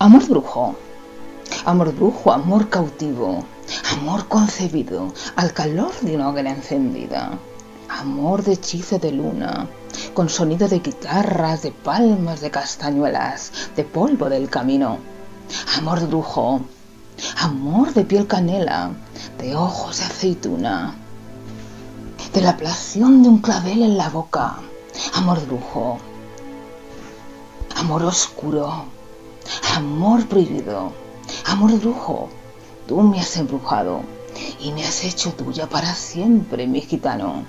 Amor brujo, amor brujo, amor cautivo, amor concebido. Al calor de una hoguera encendida, amor de hechizo de luna, con sonido de guitarras, de palmas, de castañuelas, de polvo del camino, amor brujo, amor de piel canela, de ojos de aceituna, de la ablación de un clavel en la boca, amor brujo, amor oscuro, Amor prohibido, amor brujo, tú me has embrujado y me has hecho tuya para siempre, mi gitano.